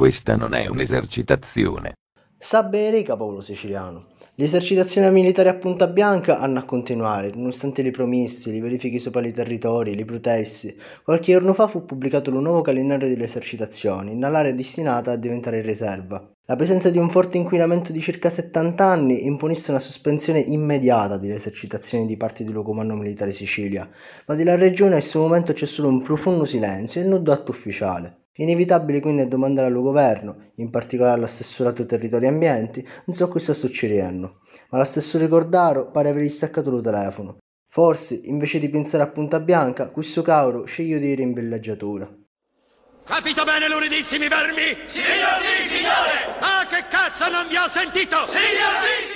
questa non è un'esercitazione. Sa bene, popolo siciliano. Le esercitazioni militari a Punta Bianca hanno a continuare, nonostante le promesse, le verifiche sopra i territori, le proteste. Qualche giorno fa fu pubblicato un nuovo calendario delle esercitazioni, nell'area destinata a diventare riserva. La presenza di un forte inquinamento di circa 70 anni imponisse una sospensione immediata delle esercitazioni di parte del Comando Militare Sicilia, ma della regione a questo momento c'è solo un profondo silenzio e non atto ufficiale. Inevitabile quindi è domandare al governo, in particolare all'assessorato territorio e ambienti, non so cosa sta succedendo, ma l'assessore Cordaro pare aver staccato il telefono. Forse, invece di pensare a Punta Bianca, questo cauro sceglie di ir in villeggiatura. Capito bene, luridissimi vermi? Signor sì, signore! Ah, che cazzo non vi ho sentito? Signor sì, signore!